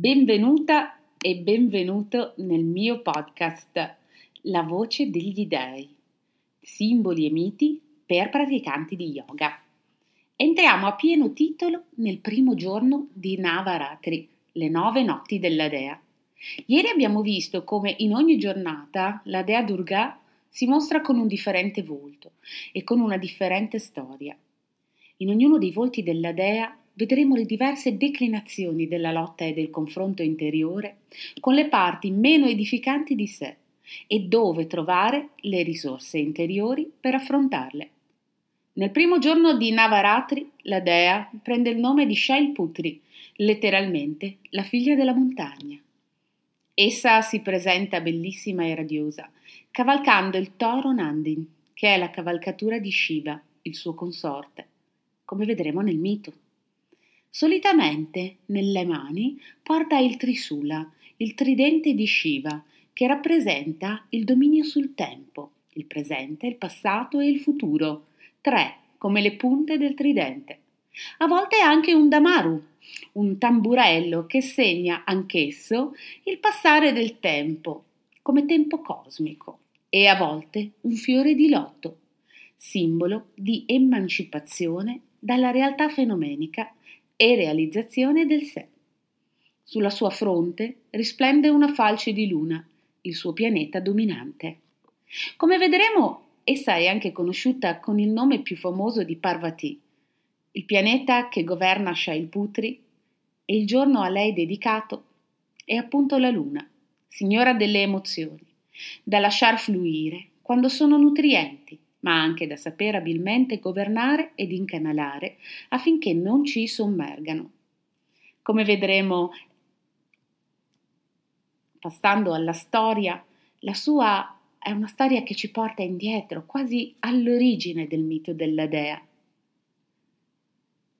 Benvenuta e benvenuto nel mio podcast La voce degli dei, simboli e miti per praticanti di yoga. Entriamo a pieno titolo nel primo giorno di Navaratri, le nove notti della Dea. Ieri abbiamo visto come in ogni giornata la Dea Durga si mostra con un differente volto e con una differente storia. In ognuno dei volti della Dea vedremo le diverse declinazioni della lotta e del confronto interiore con le parti meno edificanti di sé e dove trovare le risorse interiori per affrontarle. Nel primo giorno di Navaratri, la dea prende il nome di Shailputri, letteralmente la figlia della montagna. Essa si presenta bellissima e radiosa, cavalcando il toro Nandin, che è la cavalcatura di Shiva, il suo consorte, come vedremo nel mito. Solitamente nelle mani porta il Trisula, il tridente di Shiva, che rappresenta il dominio sul tempo, il presente, il passato e il futuro, tre come le punte del tridente. A volte anche un damaru, un tamburello che segna anch'esso il passare del tempo, come tempo cosmico, e a volte un fiore di lotto, simbolo di emancipazione dalla realtà fenomenica e realizzazione del sé. Sulla sua fronte risplende una falce di luna, il suo pianeta dominante. Come vedremo, essa è anche conosciuta con il nome più famoso di Parvati, il pianeta che governa Shailputri e il giorno a lei dedicato è appunto la luna, signora delle emozioni, da lasciar fluire quando sono nutrienti, ma anche da saper abilmente governare ed incanalare affinché non ci sommergano. Come vedremo passando alla storia, la sua è una storia che ci porta indietro, quasi all'origine del mito della dea.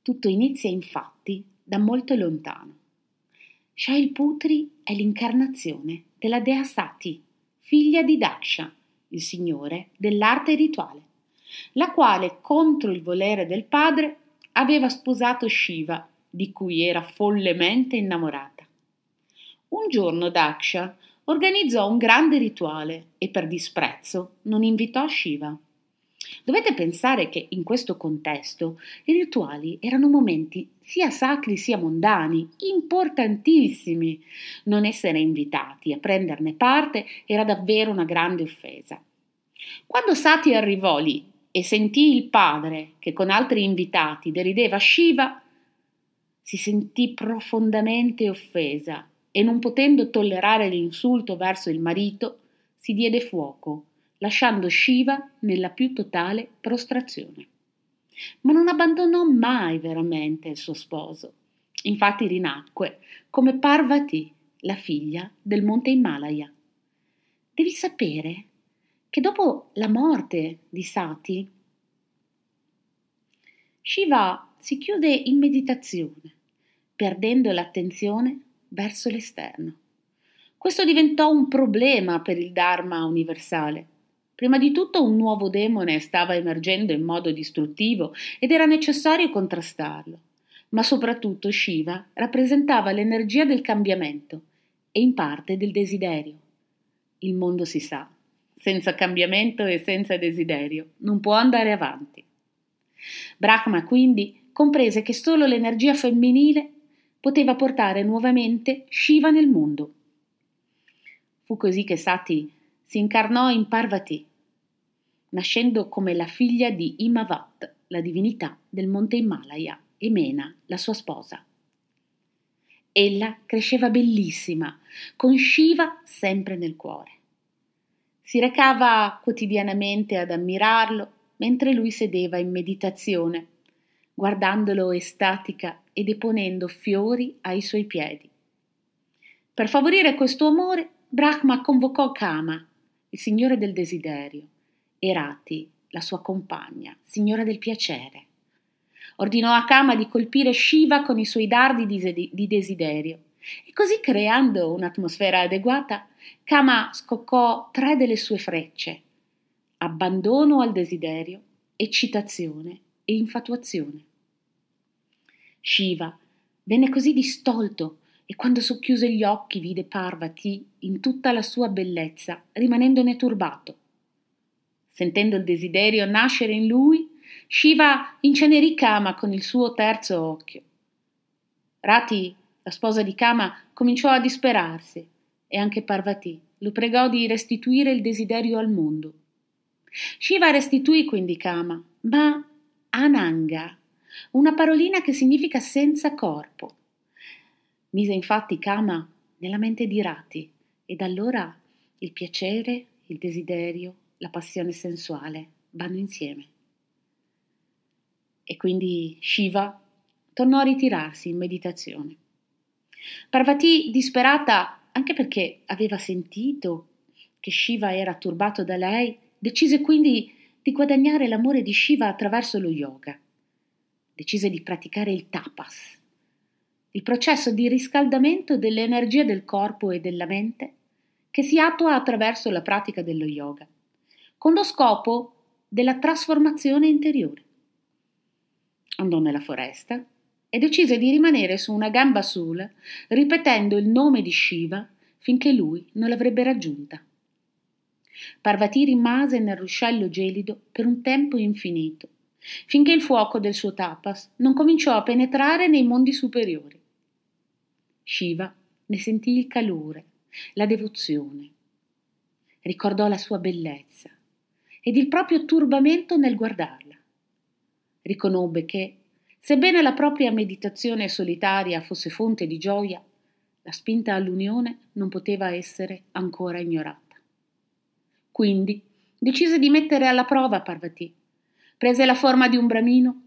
Tutto inizia infatti da molto lontano. Shailputri è l'incarnazione della dea Sati, figlia di Daksha, il signore dell'arte rituale, la quale, contro il volere del padre, aveva sposato Shiva, di cui era follemente innamorata. Un giorno Daksha organizzò un grande rituale e per disprezzo non invitò Shiva. Dovete pensare che in questo contesto i rituali erano momenti sia sacri sia mondani, importantissimi. Non essere invitati a prenderne parte era davvero una grande offesa. Quando Sati arrivò lì e sentì il padre che con altri invitati derideva Shiva, si sentì profondamente offesa e non potendo tollerare l'insulto verso il marito, si diede fuoco lasciando Shiva nella più totale prostrazione. Ma non abbandonò mai veramente il suo sposo. Infatti rinacque come Parvati, la figlia del monte Himalaya. Devi sapere che dopo la morte di Sati, Shiva si chiude in meditazione, perdendo l'attenzione verso l'esterno. Questo diventò un problema per il Dharma universale Prima di tutto un nuovo demone stava emergendo in modo distruttivo ed era necessario contrastarlo. Ma soprattutto Shiva rappresentava l'energia del cambiamento e in parte del desiderio. Il mondo si sa, senza cambiamento e senza desiderio non può andare avanti. Brahma quindi comprese che solo l'energia femminile poteva portare nuovamente Shiva nel mondo. Fu così che Sati si incarnò in Parvati, nascendo come la figlia di Imavat, la divinità del monte Himalaya, e Mena, la sua sposa. Ella cresceva bellissima, con Shiva sempre nel cuore. Si recava quotidianamente ad ammirarlo mentre lui sedeva in meditazione, guardandolo estatica e deponendo fiori ai suoi piedi. Per favorire questo amore, Brahma convocò Kama, il signore del desiderio, e Rati, la sua compagna, signora del piacere. Ordinò a Kama di colpire Shiva con i suoi dardi di desiderio e così creando un'atmosfera adeguata, Kama scoccò tre delle sue frecce. Abbandono al desiderio, eccitazione e infatuazione. Shiva venne così distolto e quando socchiuse gli occhi vide Parvati in tutta la sua bellezza, rimanendone turbato. Sentendo il desiderio nascere in lui, Shiva incenerì Kama con il suo terzo occhio. Rati, la sposa di Kama, cominciò a disperarsi e anche Parvati lo pregò di restituire il desiderio al mondo. Shiva restituì quindi Kama, ma Ananga, una parolina che significa senza corpo. Mise infatti Kama nella mente di Rati e da allora il piacere, il desiderio, la passione sensuale vanno insieme. E quindi Shiva tornò a ritirarsi in meditazione. Parvati, disperata anche perché aveva sentito che Shiva era turbato da lei, decise quindi di guadagnare l'amore di Shiva attraverso lo yoga. Decise di praticare il tapas, il processo di riscaldamento delle energie del corpo e della mente che si attua attraverso la pratica dello yoga, con lo scopo della trasformazione interiore. Andò nella foresta e decise di rimanere su una gamba sola, ripetendo il nome di Shiva finché lui non l'avrebbe raggiunta. Parvati rimase nel ruscello gelido per un tempo infinito, finché il fuoco del suo tapas non cominciò a penetrare nei mondi superiori. Shiva ne sentì il calore, la devozione. Ricordò la sua bellezza ed il proprio turbamento nel guardarla. Riconobbe che, sebbene la propria meditazione solitaria fosse fonte di gioia, la spinta all'unione non poteva essere ancora ignorata. Quindi decise di mettere alla prova Parvati. Prese la forma di un bramino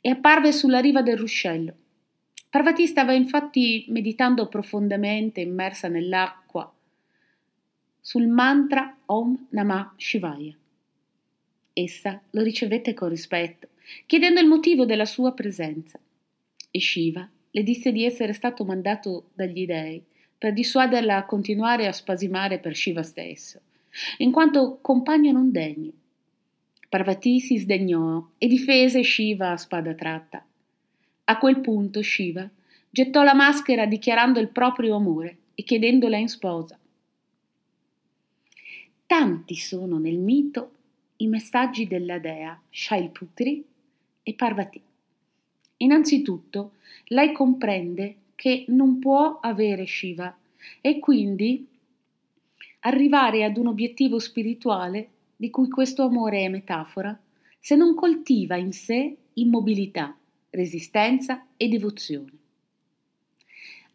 e apparve sulla riva del ruscello. Parvati stava infatti meditando profondamente immersa nell'acqua sul mantra Om Namah Shivaya. Essa lo ricevette con rispetto, chiedendo il motivo della sua presenza. E Shiva le disse di essere stato mandato dagli dei per dissuaderla a continuare a spasimare per Shiva stesso, in quanto compagno non degno. Parvati si sdegnò e difese Shiva a spada tratta. A quel punto Shiva gettò la maschera dichiarando il proprio amore e chiedendola in sposa. Tanti sono nel mito i messaggi della dea Shailputri e Parvati. Innanzitutto, lei comprende che non può avere Shiva e quindi arrivare ad un obiettivo spirituale di cui questo amore è metafora se non coltiva in sé immobilità, resistenza e devozione.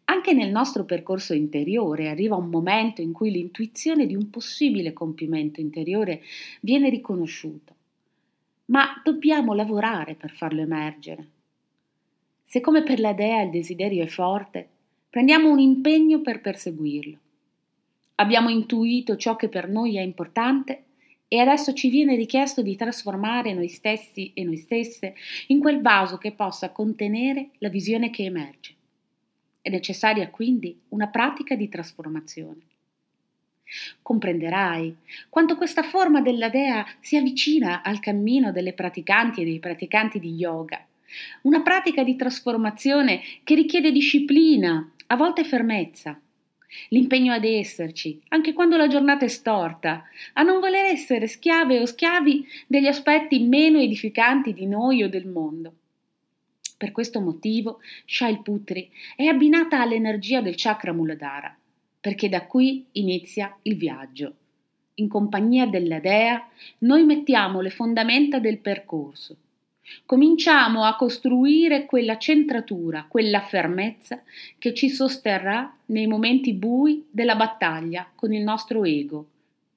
Anche nel nostro percorso interiore arriva un momento in cui l'intuizione di un possibile compimento interiore viene riconosciuta, ma dobbiamo lavorare per farlo emergere. Se come per la dea il desiderio è forte, prendiamo un impegno per perseguirlo. Abbiamo intuito ciò che per noi è importante e adesso ci viene richiesto di trasformare noi stessi e noi stesse in quel vaso che possa contenere la visione che emerge. È necessaria quindi una pratica di trasformazione. Comprenderai quanto questa forma della dea sia vicina al cammino delle praticanti e dei praticanti di yoga una pratica di trasformazione che richiede disciplina, a volte fermezza. L'impegno ad esserci, anche quando la giornata è storta, a non voler essere schiave o schiavi degli aspetti meno edificanti di noi o del mondo. Per questo motivo Shailputri è abbinata all'energia del chakra Muladhara, perché da qui inizia il viaggio. In compagnia della Dea noi mettiamo le fondamenta del percorso Cominciamo a costruire quella centratura, quella fermezza che ci sosterrà nei momenti bui della battaglia con il nostro ego,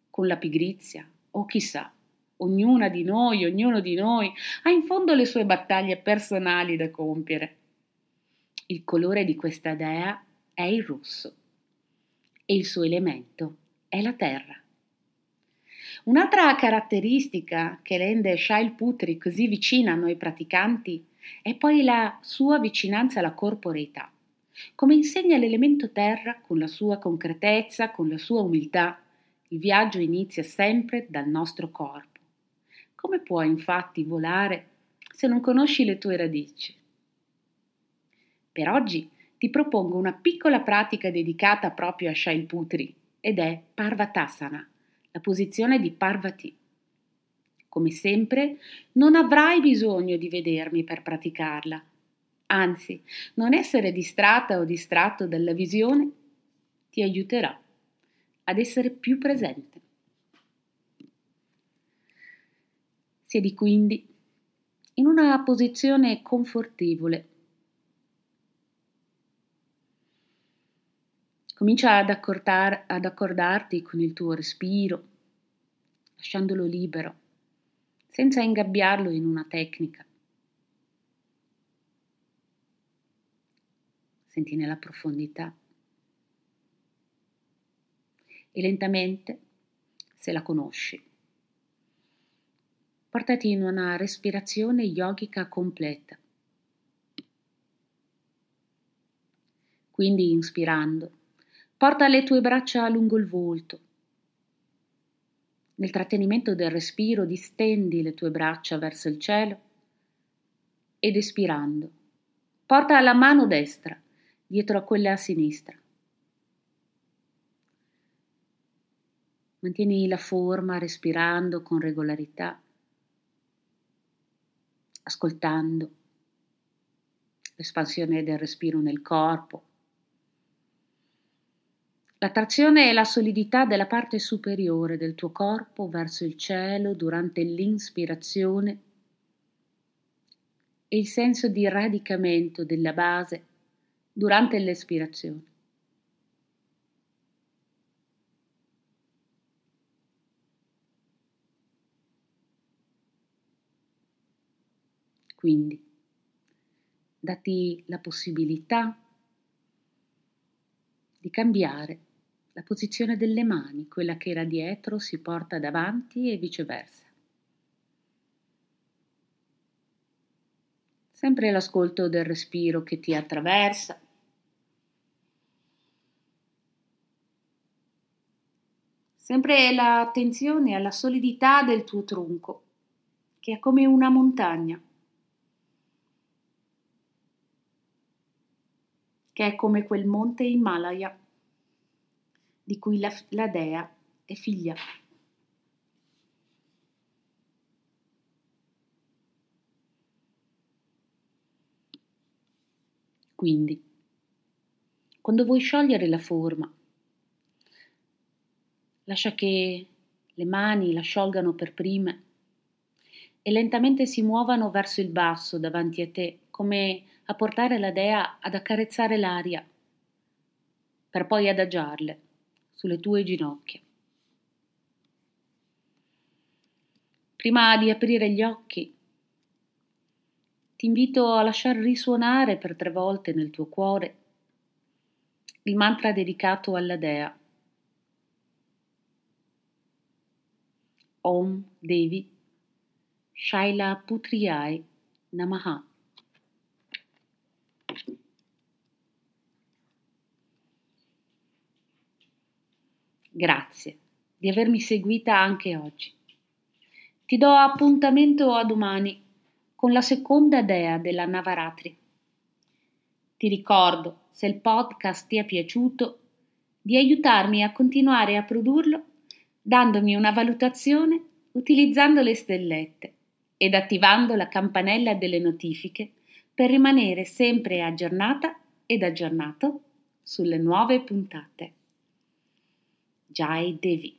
con la pigrizia o chissà. Ognuna di noi, ognuno di noi ha in fondo le sue battaglie personali da compiere. Il colore di questa dea è il rosso e il suo elemento è la terra. Un'altra caratteristica che rende Shail Putri così vicina a noi praticanti è poi la sua vicinanza alla corporeità. Come insegna l'elemento terra, con la sua concretezza, con la sua umiltà, il viaggio inizia sempre dal nostro corpo. Come puoi infatti volare se non conosci le tue radici? Per oggi ti propongo una piccola pratica dedicata proprio a Shailputri ed è Parvatasana, la posizione di Parvati. Come sempre, non avrai bisogno di vedermi per praticarla. Anzi, non essere distratta o distratto dalla visione ti aiuterà ad essere più presente. Siedi quindi in una posizione confortevole. Comincia ad, accordar, ad accordarti con il tuo respiro, lasciandolo libero, senza ingabbiarlo in una tecnica. Senti nella profondità e lentamente, se la conosci, portati in una respirazione yogica completa. Quindi inspirando, porta le tue braccia lungo il volto. Nel trattenimento del respiro distendi le tue braccia verso il cielo ed espirando, porta la mano destra dietro a quella sinistra. Mantieni la forma respirando con regolarità ascoltando l'espansione del respiro nel corpo, l'attrazione e la solidità della parte superiore del tuo corpo verso il cielo durante l'inspirazione e il senso di radicamento della base durante l'espirazione. Quindi dati la possibilità di cambiare la posizione delle mani, quella che era dietro si porta davanti e viceversa. Sempre l'ascolto del respiro che ti attraversa. Sempre l'attenzione alla solidità del tuo tronco, che è come una montagna. che è come quel monte Himalaya di cui la, la dea è figlia. Quindi, quando vuoi sciogliere la forma, lascia che le mani la sciolgano per prime e lentamente si muovano verso il basso davanti a te, come a portare la dea ad accarezzare l'aria, per poi adagiarle sulle tue ginocchia. Prima di aprire gli occhi, ti invito a lasciar risuonare per tre volte nel tuo cuore il mantra dedicato alla dea. Om Devi Shaila Putriyai Namaha. Grazie di avermi seguita anche oggi. Ti do appuntamento a domani con la seconda dea della Navaratri. Ti ricordo, se il podcast ti è piaciuto, di aiutarmi a continuare a produrlo dandomi una valutazione utilizzando le stellette ed attivando la campanella delle notifiche per rimanere sempre aggiornata ed aggiornato sulle nuove puntate. जाय देवी